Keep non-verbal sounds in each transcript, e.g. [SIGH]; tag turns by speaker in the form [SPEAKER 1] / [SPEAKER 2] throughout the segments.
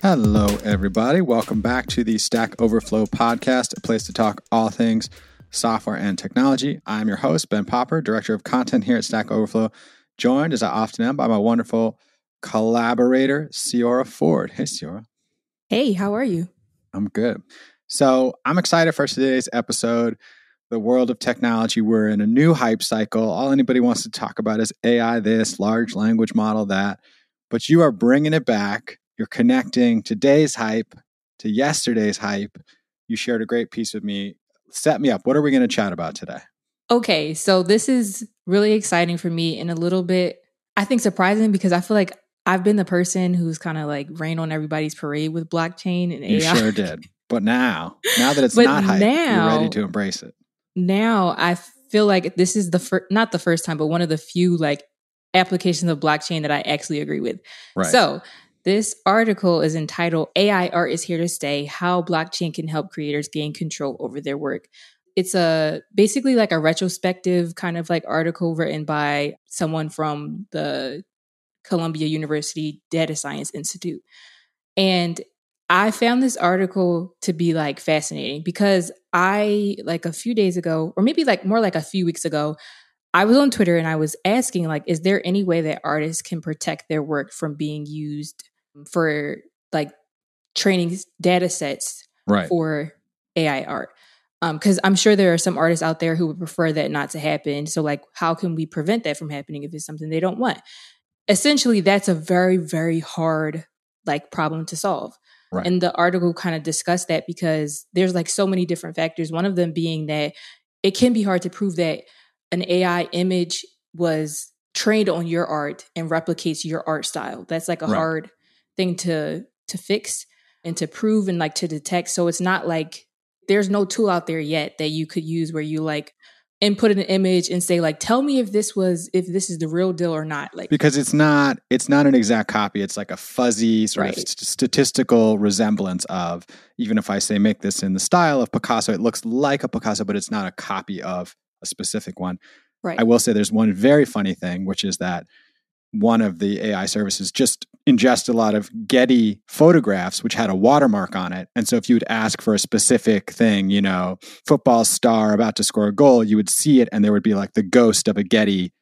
[SPEAKER 1] Hello, everybody. Welcome back to the Stack Overflow podcast, a place to talk all things software and technology. I'm your host, Ben Popper, Director of Content here at Stack Overflow, joined as I often am by my wonderful collaborator, Ceora Ford. Hey, Ceora.
[SPEAKER 2] Hey, how are you?
[SPEAKER 1] I'm good. So I'm excited for today's episode. The world of technology, we're in a new hype cycle. All anybody wants to talk about is AI this, large language model that. But you are bringing it back. You're connecting today's hype to yesterday's hype. You shared a great piece with me. Set me up. What are we going to chat about today?
[SPEAKER 2] Okay, so this is really exciting for me and a little bit, I think, surprising because I feel like I've been the person who's kind of like rained on everybody's parade with blockchain and
[SPEAKER 1] You
[SPEAKER 2] AI.
[SPEAKER 1] sure did. But now, now that [LAUGHS] it's not hype, you're ready to embrace it.
[SPEAKER 2] now I feel like this is the first, not the first time, but one of the few like applications of blockchain that I actually agree with.
[SPEAKER 1] Right.
[SPEAKER 2] So this article is entitled AI Art is Here to Stay How Blockchain Can Help Creators Gain Control Over Their Work. It's a basically like a retrospective kind of like article written by someone from the Columbia University Data Science Institute. And I found this article to be like fascinating because I, like a few days ago, or maybe like more like a few weeks ago, I was on Twitter and I was asking, like, is there any way that artists can protect their work from being used for like training data sets
[SPEAKER 1] right.
[SPEAKER 2] for AI art? Um, because I'm sure there are some artists out there who would prefer that not to happen. So, like, how can we prevent that from happening if it's something they don't want? Essentially, that's a very, very hard like problem to solve.
[SPEAKER 1] Right.
[SPEAKER 2] And the article kind of discussed that because there's like so many different factors. One of them being that it can be hard to prove that an AI image was trained on your art and replicates your art style. That's like a
[SPEAKER 1] Right.
[SPEAKER 2] hard thing to to fix and to prove and like to detect. So it's not like there's no tool out there yet that you could use where you like input an image and say like tell me if this was if this is the real deal or not. Like
[SPEAKER 1] because it's not it's not an exact copy it's like a fuzzy sort of st- statistical resemblance of even if i say make this in the style of picasso it looks like a picasso but it's not a copy of a specific one
[SPEAKER 2] right.
[SPEAKER 1] i will say there's one very funny thing which is that one of the ai services just ingest a lot of getty photographs which had a watermark on it and so if you would ask for a specific thing you know football star about to score a goal you would see it and there would be like the ghost of a getty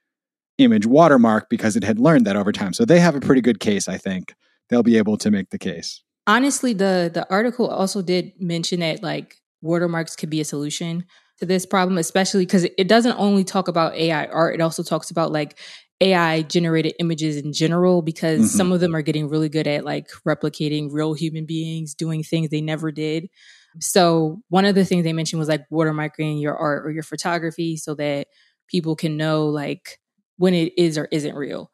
[SPEAKER 1] image watermark because it had learned that over time. So they have a pretty good case, I think. They'll be able to make the case.
[SPEAKER 2] honestly the the article also did mention that like watermarks could be a solution to this problem especially because it doesn't only talk about ai art it also talks about like ai generated images in general because
[SPEAKER 1] Mhm.
[SPEAKER 2] some of them are getting really good at like replicating real human beings doing things they never did so one of the things they mentioned was like watermarking your art or your photography so that people can know like when it is or isn't real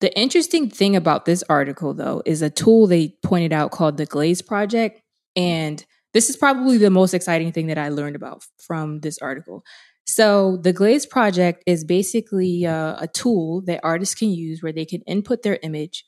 [SPEAKER 2] the interesting thing about this article, though, is a tool they pointed out called the Glaze Project. And this is probably the most exciting thing that I learned about from this article. So, the Glaze Project is basically uh, a tool that artists can use where they can input their image,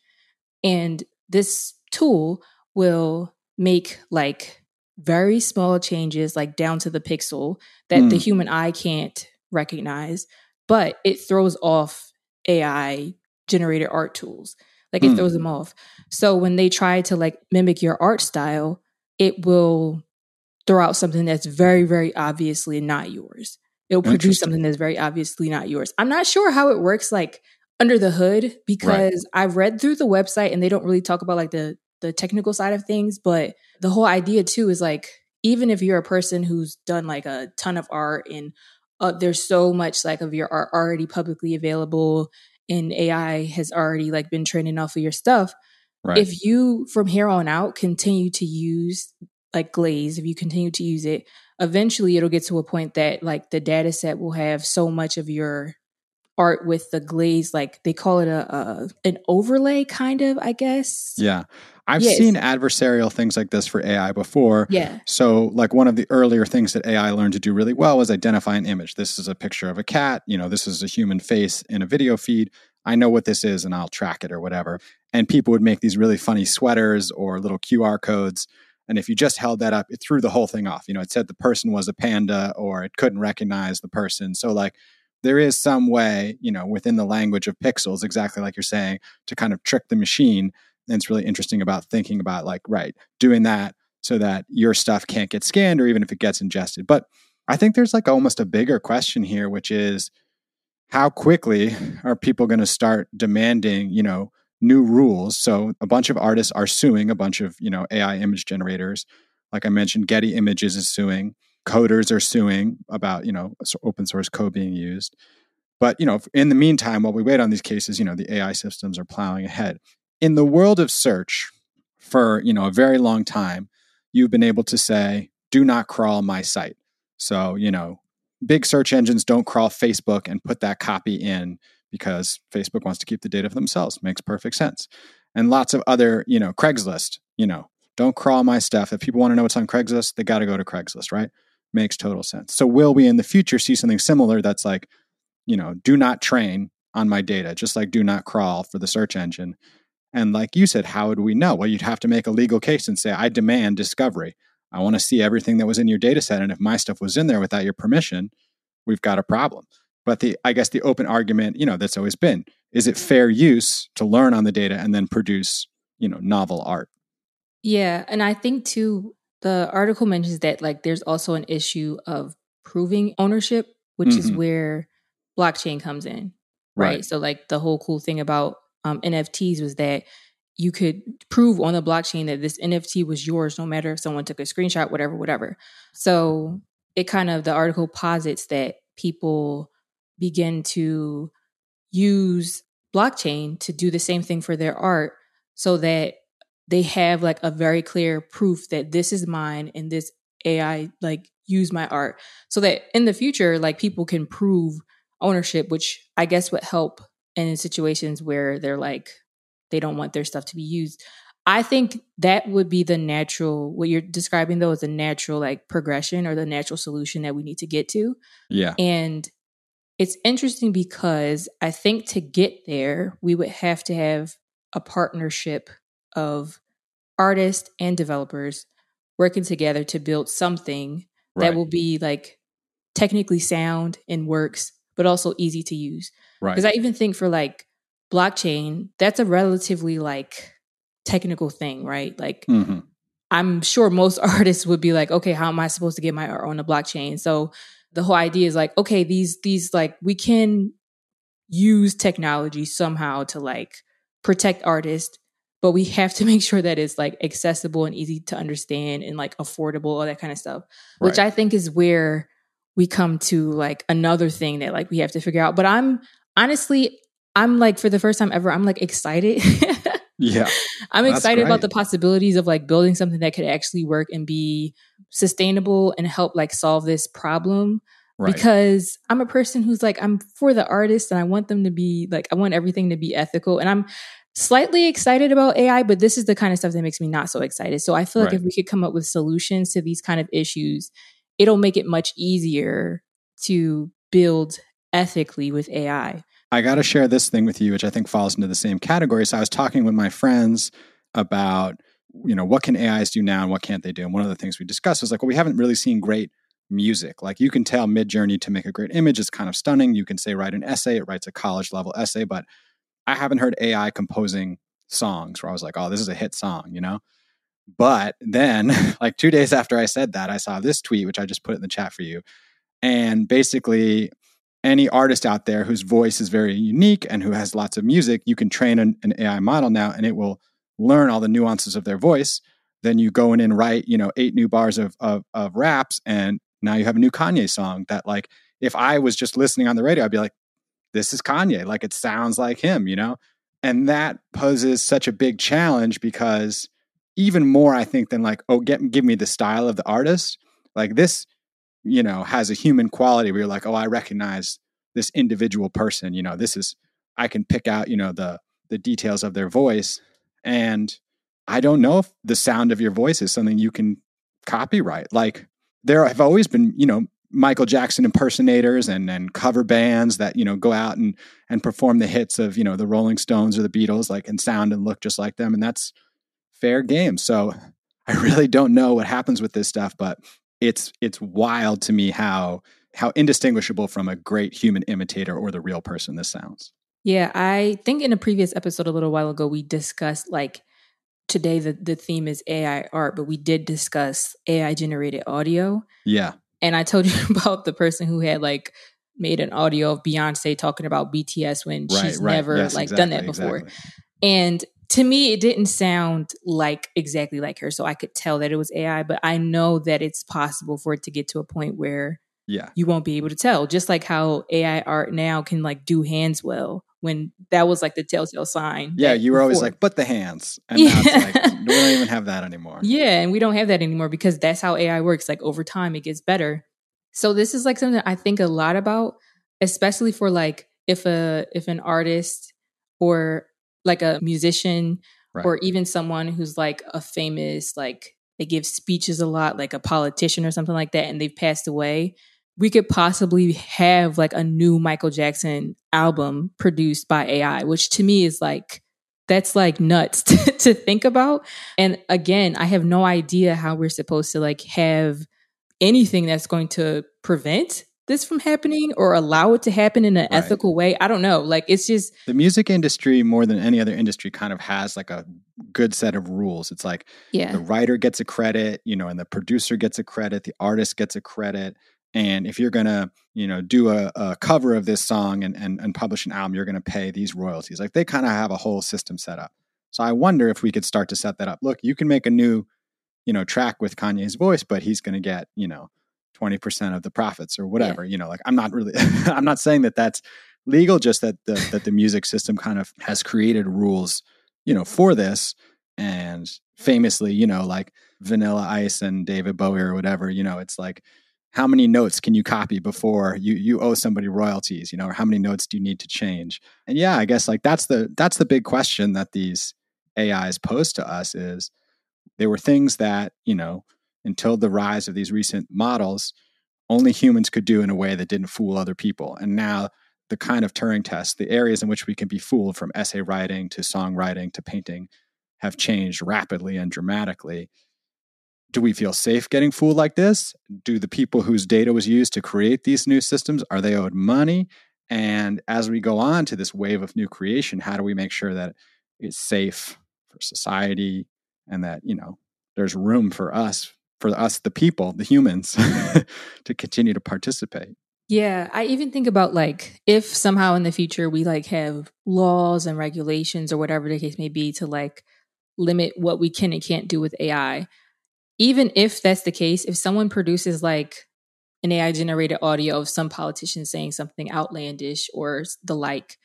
[SPEAKER 2] and this tool will make like very small changes, like down to the pixel, that the
[SPEAKER 1] Hmm.
[SPEAKER 2] human eye can't recognize, but it throws off AI generated art tools. Like it
[SPEAKER 1] Hmm.
[SPEAKER 2] throws them off. So when they try to like mimic your art style, it will throw out something that's very, very obviously not yours. It'll produce something that's very obviously not yours. I'm not sure how it works like under the hood because I've read through the website and they don't really talk about like the the technical side of things, but the whole idea too is like even if you're a person who's done like a ton of art and uh, there's so much like of your art already publicly available and AI has already like been training off of your stuff.
[SPEAKER 1] Right.
[SPEAKER 2] If you from here on out continue to use like Glaze, if you continue to use it, eventually it'll get to a point that like the data set will have so much of your art with the glaze like they call it a, a an overlay kind of i guess
[SPEAKER 1] yeah. I've
[SPEAKER 2] Yes.
[SPEAKER 1] seen adversarial things like this for AI before.
[SPEAKER 2] yeah
[SPEAKER 1] So, like one of the earlier things that AI learned to do really well was identify an image. This is a picture of a cat. You know, this is a human face in a video feed. I know what this is and I'll track it or whatever. And people would make these really funny sweaters or little QR codes. And if you just held that up, it threw the whole thing off. You know, it said the person was a panda or it couldn't recognize the person. So, like, there is some way, you know, within the language of pixels, exactly like you're saying, to kind of trick the machine And it's really interesting about thinking about like, right, doing that so that your stuff can't get scanned or even if it gets ingested. But I think there's like almost a bigger question here, which is how quickly are people going to start demanding, you know, new rules? So a bunch of artists are suing a bunch of, you know, AI image generators. Like I mentioned, Getty Images is suing. Coders are suing about, you know, open source code being used. But, you know, in the meantime, while we wait on these cases, you know, the AI systems are plowing ahead. In the world of search, for, you know, a very long time, you've been able to say, do not crawl my site. So, you know, big search engines don't crawl Facebook and put that copy in because Facebook wants to keep the data for themselves. Makes perfect sense. And lots of other, you know, Craigslist, you know, don't crawl my stuff. If people want to know what's on Craigslist, they got to go to Craigslist, right? Makes total sense. So, will we in the future see something similar that's like, you know, do not train on my data, just like do not crawl for the search engine? And like you said, how would we know? Well, you'd have to make a legal case and say, I demand discovery. I want to see everything that was in your data set. And if my stuff was in there without your permission, we've got a problem. But the I guess the open argument, you know, that's always been, is it fair use to learn on the data and then produce, you know, novel art?
[SPEAKER 2] Yeah. And I think too, the article mentions that like there's also an issue of proving ownership, which mm-hmm. is where blockchain comes in. Right? right. So like the whole cool thing about um, NFTs was that you could prove on the blockchain that this NFT was yours, no matter if someone took a screenshot, whatever, whatever. So it kind of, the article posits that people begin to use blockchain to do the same thing for their art so that they have like a very clear proof that this is mine and this AI like use my art so that in the future like people can prove ownership which I guess would help in situations where they're like they don't want their stuff to be used. I think that would be the natural what you're describing though is the natural like progression or the natural solution that we need to get to.
[SPEAKER 1] Yeah.
[SPEAKER 2] And it's interesting because I think to get there, we would have to have a partnership of artists and developers working together to build something right. that will be like technically sound and works, but also easy to use.
[SPEAKER 1] Right.
[SPEAKER 2] Because I even think for like blockchain, that's a relatively like technical thing, right? Like mm-hmm. I'm sure most [LAUGHS] artists would be like, okay, how am I supposed to get my art on the blockchain? So the whole idea is like, okay, these these like we can use technology somehow to like protect artists, but we have to [LAUGHS] make sure that it's like accessible and easy to understand and like affordable, all that kind of stuff. Right. Which I think is where we come to like another thing that like we have to figure out. But I'm honestly, I'm like for the first time ever, I'm like excited. [LAUGHS]
[SPEAKER 1] yeah. [LAUGHS]
[SPEAKER 2] I'm excited about the possibilities of like building something that could actually work and be sustainable and help like solve this problem. Right. Because I'm a person who's like, I'm for the artists and I want them to be like, I want everything to be ethical. And I'm slightly excited about AI, but this is the kind of stuff that makes me not so excited. So I feel like right. if we could come up with solutions to these kind of issues, it'll make it much easier to build ethically with AI.
[SPEAKER 1] I got to share this thing with you, which I think falls into the same category. So I was talking with my friends about, you know, what can AIs do now and what can't they do? And one of the things we discussed was like, well, we haven't really seen great music. Like you can tell Midjourney to make a great image. It's kind of stunning. You can say write an essay. It writes a college level essay, but I haven't heard AI composing songs where I was like, oh, this is a hit song, you know? But then, [LAUGHS] like two days after I said that, I saw this tweet, which I just put in the chat for you. And basically, any artist out there whose voice is very unique and who has lots of music, you can train an, an, AI model now and it will learn all the nuances of their voice. Then you go in and write, you know, eight new bars of, of, of raps, and now you have a new Kanye song that, like, if I was just listening on the radio, I'd be like, this is Kanye. Like, it sounds like him, you know? And that poses such a big challenge because even more, I think, than like, oh, get, give me the style of the artist, like this you know, has a human quality where you're like, oh, I recognize this individual person. You know, this is I can pick out, you know, the the details of their voice. And I don't know if the sound of your voice is something you can copyright. Like there have always been, you know, Michael Jackson impersonators and and cover bands that, you know, go out and and perform the hits of, you know, the Rolling Stones or the Beatles, like and sound and look just like them. And that's fair game. So I really don't know what happens with this stuff, but it's it's wild to me how how indistinguishable from a great human imitator or the real person this sounds.
[SPEAKER 2] Yeah, I think in a previous episode a little while ago we discussed like today the, the theme is AI art, but we did discuss AI generated audio.
[SPEAKER 1] Yeah.
[SPEAKER 2] And I told [LAUGHS] you about the person who had like made an audio of Beyonce talking about BTS when right, she's right. never yes, like exactly, done that before. Exactly. And to me, it didn't sound like exactly like her. So I could tell that it was AI, but I know that it's possible for it to get to a point where
[SPEAKER 1] yeah
[SPEAKER 2] you won't be able to tell. Just like how AI art now can like do hands well when that was like the telltale sign.
[SPEAKER 1] Yeah, you were before. always like, but the hands. And yeah. now it's like, we don't even have that anymore. [LAUGHS]
[SPEAKER 2] Yeah, and we don't have that anymore because that's how AI works. Like over time, it gets better. So this is like something I think a lot about, especially for like if a if an artist or like a musician right. or even someone who's like a famous like they give speeches a lot, like a politician or something like that, and they've passed away we could possibly have like a new Michael Jackson album produced by AI, which to me is like, that's like nuts [LAUGHS] to, to, think about. And again, I have no idea how we're supposed to like have anything that's going to prevent this from happening or allow it to happen in an right. ethical way. I don't know. Like it's just
[SPEAKER 1] the music industry more than any other industry kind of has like a good set of rules. It's like
[SPEAKER 2] yeah.
[SPEAKER 1] the writer gets a credit, you know, and the producer gets a credit, the artist gets a credit and if you're going to you know do a, a, cover of this song and, and, and publish an album you're going to pay these royalties like they kind of have a whole system set up so i wonder if we could start to set that up look you can make a new you know track with kanye's voice but he's going to get you know 20% of the profits or whatever yeah. you know like i'm not really [LAUGHS] i'm not saying that that's legal just that the, that the music system kind of has created rules you know for this and famously you know like vanilla ice and david bowie or whatever you know it's like how many notes can you copy before you you owe somebody royalties you know or how many notes do you need to change and yeah i guess like that's the that's the big question that these ais pose to us is there were things that you know until the rise of these recent models only humans could do in a way that didn't fool other people and now the kind of turing test the areas in which we can be fooled from essay writing to songwriting to painting have changed rapidly and dramatically do we feel safe getting fooled like this? Do the people whose data was used to create these new systems are they owed money? And as we go on to this wave of new creation, how do we make sure that it's safe for society and that, you know, there's room for us, for us the people, the humans [LAUGHS] to continue to participate?
[SPEAKER 2] Yeah, I even think about like if somehow in the future we like have laws and regulations or whatever the case may be to like limit what we can and can't do with AI even if that's the case, if someone produces like an AI generated audio of some politician saying something outlandish or the like,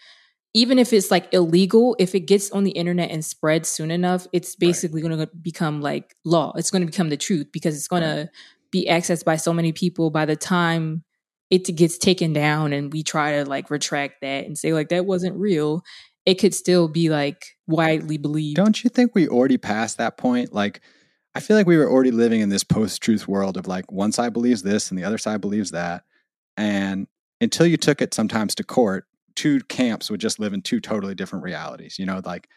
[SPEAKER 2] even if it's like illegal, if it gets on the internet and spreads soon enough, it's basically right. going to become like law. It's going to become the truth because it's going right. to be accessed by so many people by the time it gets taken down and we try to like retract that and say like that wasn't real it could still be like widely believed
[SPEAKER 1] don't you think we already passed that point like I feel like we were already living in this post truth world of like one side believes this and the other side believes that. And until you took it sometimes to court, two camps would just live in two totally different realities. You know, like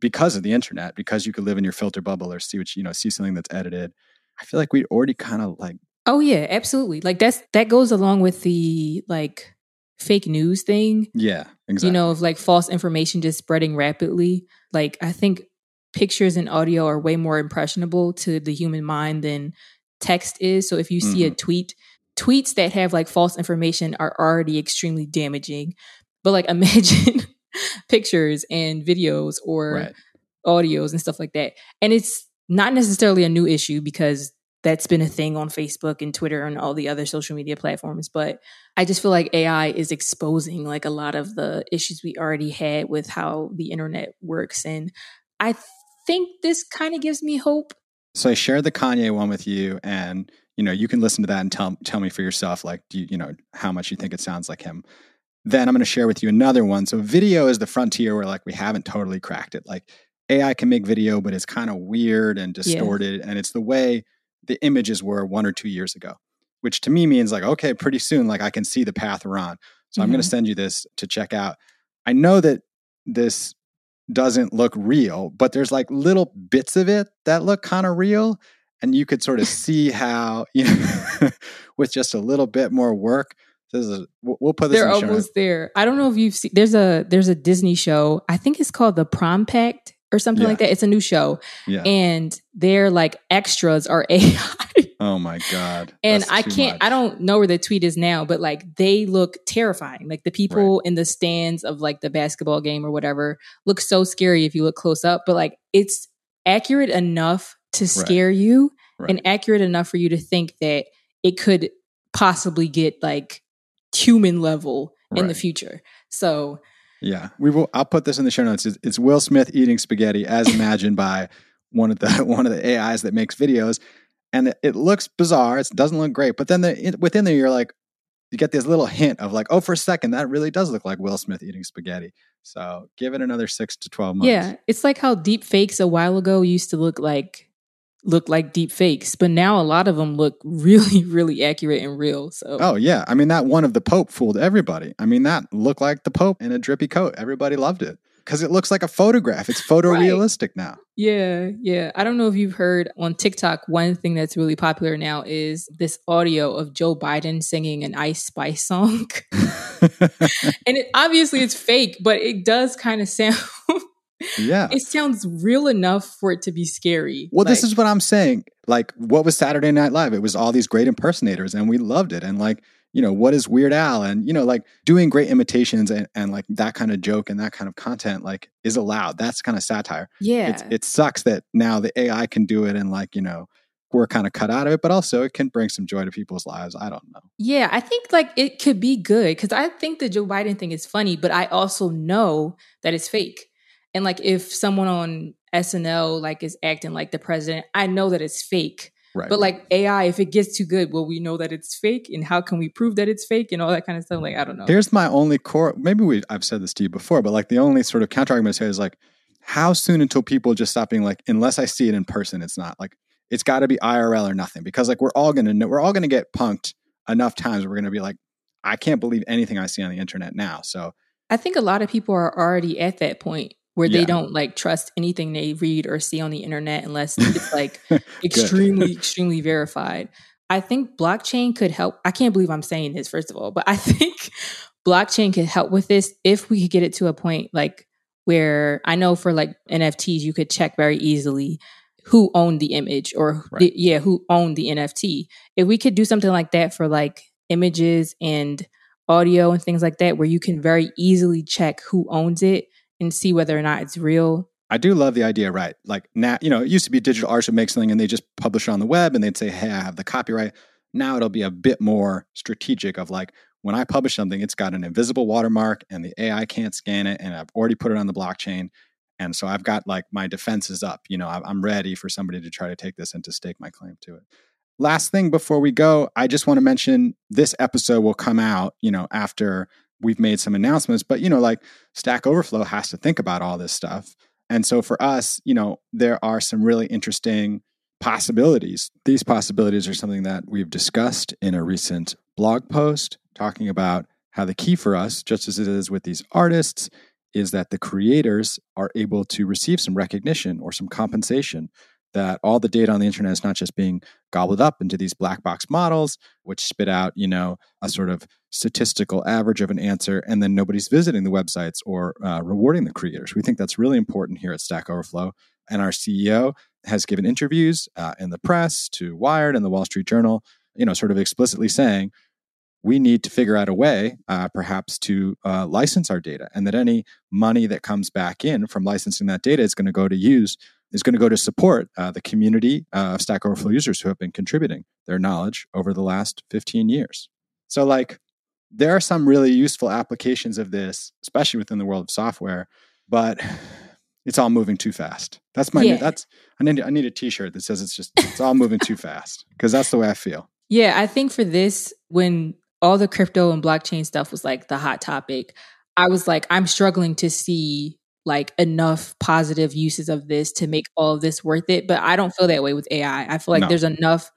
[SPEAKER 1] because of the internet, because you could live in your filter bubble or see what you know, see something that's edited. I feel like we already kind of like
[SPEAKER 2] Oh yeah, absolutely. Like that's that goes along with the like fake news thing.
[SPEAKER 1] Yeah, exactly.
[SPEAKER 2] You know, of like false information just spreading rapidly. Like I think pictures and audio are way more impressionable to the human mind than text is. So if you mm-hmm. see a mm-hmm. tweet, tweets that have like false information are already extremely damaging. But like [LAUGHS] imagine pictures and videos or right. audios and stuff like that. And it's not necessarily a new issue because that's been a thing on Facebook and Twitter and all the other social media platforms. But I just feel like AI is exposing like a lot of the issues we already had with how the internet works. And I think this kind of gives me hope.
[SPEAKER 1] So I shared the Kanye one with you, and you know you can listen to that and tell tell me for yourself, like do you, you know how much you think it sounds like him. Then I'm going to share with you another one. So video is the frontier where like we haven't totally cracked it. Like AI can make video, but it's kind of weird and distorted, yeah. and it's the way the images were one or two years ago, which to me means like okay, pretty soon like I can see the path we're on. So mm-hmm. I'm going to send you this to check out. I know that this doesn't look real, but there's like little bits of it that look kind of real. And you could sort of see how, [LAUGHS] you know, with just a little bit more work, this is we'll put this.
[SPEAKER 2] They're almost there. I don't know if you've seen. There's a there's a Disney show. I think it's called The Prom Pact. or something
[SPEAKER 1] Yeah.
[SPEAKER 2] like that. It's a new show.
[SPEAKER 1] Yeah.
[SPEAKER 2] And their like extras are [LAUGHS] AI.
[SPEAKER 1] oh my god.
[SPEAKER 2] and I can't
[SPEAKER 1] much.
[SPEAKER 2] I don't know where the tweet is now, but like they look terrifying. Like the people in the stands of like the basketball game or whatever look so scary if you look close up, but like it's accurate enough to scare you
[SPEAKER 1] Right.
[SPEAKER 2] and accurate enough for you to think that it could possibly get like human level in the future. So
[SPEAKER 1] Yeah, we will. I'll put this in the show notes. It's, it's Will Smith eating spaghetti as imagined by one of the [LAUGHS] one of the AIs that makes videos, and it, it looks bizarre. It doesn't look great, but then the, it, within there, you're like, you get this little hint of like, oh, for a second, that really does look like Will Smith eating spaghetti. So give it another six to twelve months.
[SPEAKER 2] Yeah, it's like how deep fakes a while ago used to look like look like deep fakes, but now a lot of them look [LAUGHS] really, really accurate and real. So
[SPEAKER 1] Oh yeah, I mean that one of the Pope fooled everybody. I mean that looked like the Pope in a drippy coat. Everybody loved it because it looks like a photograph. It's [LAUGHS] photorealistic now.
[SPEAKER 2] yeah, yeah. I don't know if you've heard on TikTok. One thing that's really popular now is this audio of Joe Biden singing an Ice Spice song, [LAUGHS] and it obviously it's fake, but it does kind of sound.
[SPEAKER 1] Yeah.
[SPEAKER 2] it sounds real enough for it to be scary.
[SPEAKER 1] Well, this is what I'm saying. Like, what was Saturday Night Live? It was all these great impersonators, and we loved it. And like, you know, what is Weird Al? And you know, like doing great imitations and, and like that kind of joke and that kind of content, like, is allowed. That's kind of satire.
[SPEAKER 2] yeah.
[SPEAKER 1] It's, it sucks that now the AI can do it, and like, you know, we're kind of cut out of it. But also, it can bring some joy to people's lives. I don't know.
[SPEAKER 2] Yeah, I think like it could be good because I think the Joe Biden thing is funny, but I also know that it's fake. And like if someone on SNL like is acting like the president, I know that it's fake.
[SPEAKER 1] Right.
[SPEAKER 2] But like AI, if it gets too good, will we know that it's fake? And how can we prove that it's fake and all that kind of stuff? Like I don't know.
[SPEAKER 1] Here's my only core. Maybe we I've said this to you before, but like the only sort of counter argument say is like, how soon until people just stop being like, unless I see it in person, it's not like it's got to be IRL or nothing because like we're all gonna know we're all gonna get punked enough times. We're gonna be like, I can't believe anything I see on the internet now. So
[SPEAKER 2] I think a lot of people are already at that point where
[SPEAKER 1] Yeah.
[SPEAKER 2] they don't like trust anything they read or see on the internet unless [LAUGHS] it's like extremely, extremely verified. I think blockchain could help. I can't believe I'm saying this, first of all, but I [LAUGHS] think blockchain could help with this if we could get it to a point like where I know for like NFTs, you could check very easily who owned the image or
[SPEAKER 1] Right.
[SPEAKER 2] the- yeah, who owned the NFT. If we could do something like that for like images and audio and things like that, where you can very easily check who owns it and see whether or not it's real.
[SPEAKER 1] I do love the idea, right? Like now, you know, it used to be digital artists would make something and they just publish it on the web and they'd say, Hey, I have the copyright. Now it'll be a bit more strategic of like, when I publish something, it's got an invisible watermark and the AI can't scan it. And I've already put it on the blockchain. And so I've got like my defenses up. You know, I'm ready for somebody to try to take this and to stake my claim to it. Last thing before we go, I just want to mention this episode will come out, you know, after we've made some announcements. But, you know, like Stack Overflow has to think about all this stuff. And so for us, you know, there are some really interesting possibilities. These possibilities are something that we've discussed in a recent blog post talking about how the key for us, just as it is with these artists, is that the creators are able to receive some recognition or some compensation. That all the data on the internet is not just being gobbled up into these black box models, which spit out, you know, a sort of statistical average of an answer, and then nobody's visiting the websites or uh, rewarding the creators. We think that's really important here at Stack Overflow. And our CEO has given interviews uh, in the press to Wired and the Wall Street Journal, you know, sort of explicitly saying we need to figure out a way, uh, perhaps, to uh, license our data, and that any money that comes back in from licensing that data is going to go to use is going to go to support uh, the community uh, of Stack Overflow users who have been contributing their knowledge over the last 15 years. So, like, there are some really useful applications of this, especially within the world of software, but [SIGHS] it's all moving too fast. That's my
[SPEAKER 2] Yeah.
[SPEAKER 1] that's I need I need a T-shirt that says it's just it's all moving too fast because that's the way I feel.
[SPEAKER 2] Yeah, I think for this, when all the crypto and blockchain stuff was like the hot topic, I was like, I'm struggling to see like enough positive uses of this to make all of this worth it. But I don't feel that way with AI. I feel like
[SPEAKER 1] No.
[SPEAKER 2] there's enough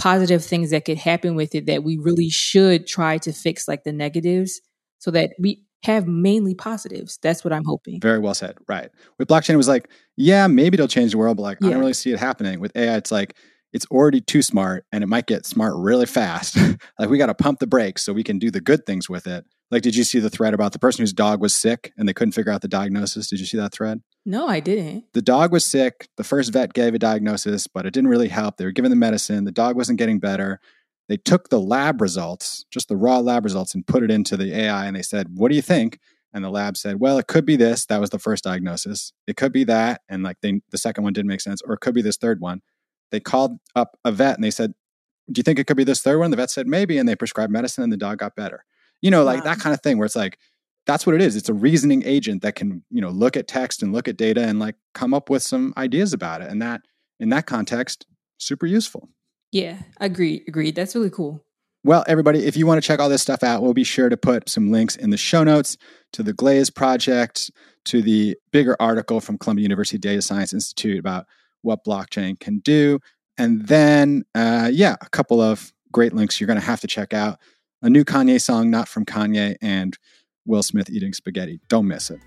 [SPEAKER 2] positive things that could happen with it that we really should try to fix like the negatives so that we have mainly positives. That's what I'm hoping.
[SPEAKER 1] Very well said. Right. With blockchain, it was like, yeah, maybe it'll change the world, but like, I don't really see it happening. With AI, it's like, it's already too smart and it might get smart really fast. [LAUGHS] like, we got to pump the brakes so we can do the good things with it. Like, did you see the thread about the person whose dog was sick and they couldn't figure out the diagnosis? Did you see that thread?
[SPEAKER 2] No, I didn't.
[SPEAKER 1] The dog was sick. The first vet gave a diagnosis, but it didn't really help. They were given the medicine. The dog wasn't getting better. They took the lab results, just the raw lab results, and put it into the AI and they said, What do you think? And the lab said, Well, it could be this. That was the first diagnosis. It could be that. And like they, the second one didn't make sense. Or it could be this third one. They called up a vet and they said, Do you think it could be this third one? The vet said, Maybe. And they prescribed medicine and the dog got better. You know, like that kind of thing where it's like, that's what it is. It's a reasoning agent that can, you know, look at text and look at data and like come up with some ideas about it. And that in that context, super useful.
[SPEAKER 2] Yeah, agreed. Agreed. That's really cool.
[SPEAKER 1] Well, everybody, if you want to check all this stuff out, we'll be sure to put some links in the show notes to the Glaze project, to the bigger article from Columbia University Data Science Institute about what blockchain can do. And then, uh, yeah, a couple of great links you're going to have to check out. A new Kanye song, not from Kanye, and Will Smith eating spaghetti. Don't miss it.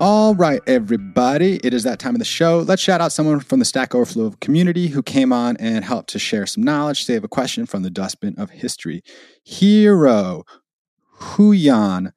[SPEAKER 1] All right, everybody, it is that time of the show. Let's shout out someone from the Stack Overflow community who came on and helped to share some knowledge. They have a question from the dustbin of history. Hero Huyan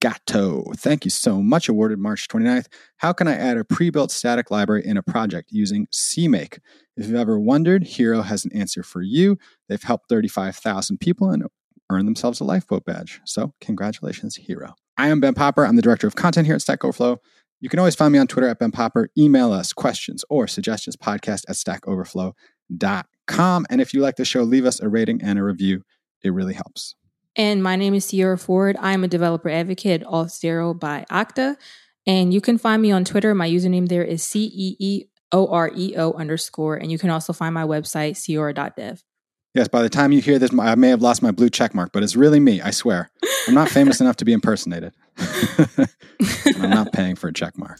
[SPEAKER 1] Gato. Thank you so much. Awarded March 29th. How can I add a pre built static library in a project using CMake? If you've ever wondered, Hero has an answer for you. They've helped 35,000 people and earned themselves a lifeboat badge. So, congratulations, Hero. I am Ben Popper. I'm the director of content here at Stack Overflow. You can always find me on Twitter at Ben Popper. Email us questions or suggestions podcast at stackoverflow.com. And if you like the show, leave us a rating and a review. It really helps.
[SPEAKER 2] And my name is Ceora Ford. I'm a developer advocate at Auth0 by Okta. And you can find me on Twitter. My username there is C E E O R E O underscore. And you can also find my website, ceora.dev.
[SPEAKER 1] Yes, by the time you hear this, I may have lost my blue check mark, but it's really me, I swear. I'm not famous [LAUGHS] enough to be impersonated. [LAUGHS] I'm not paying for a check mark.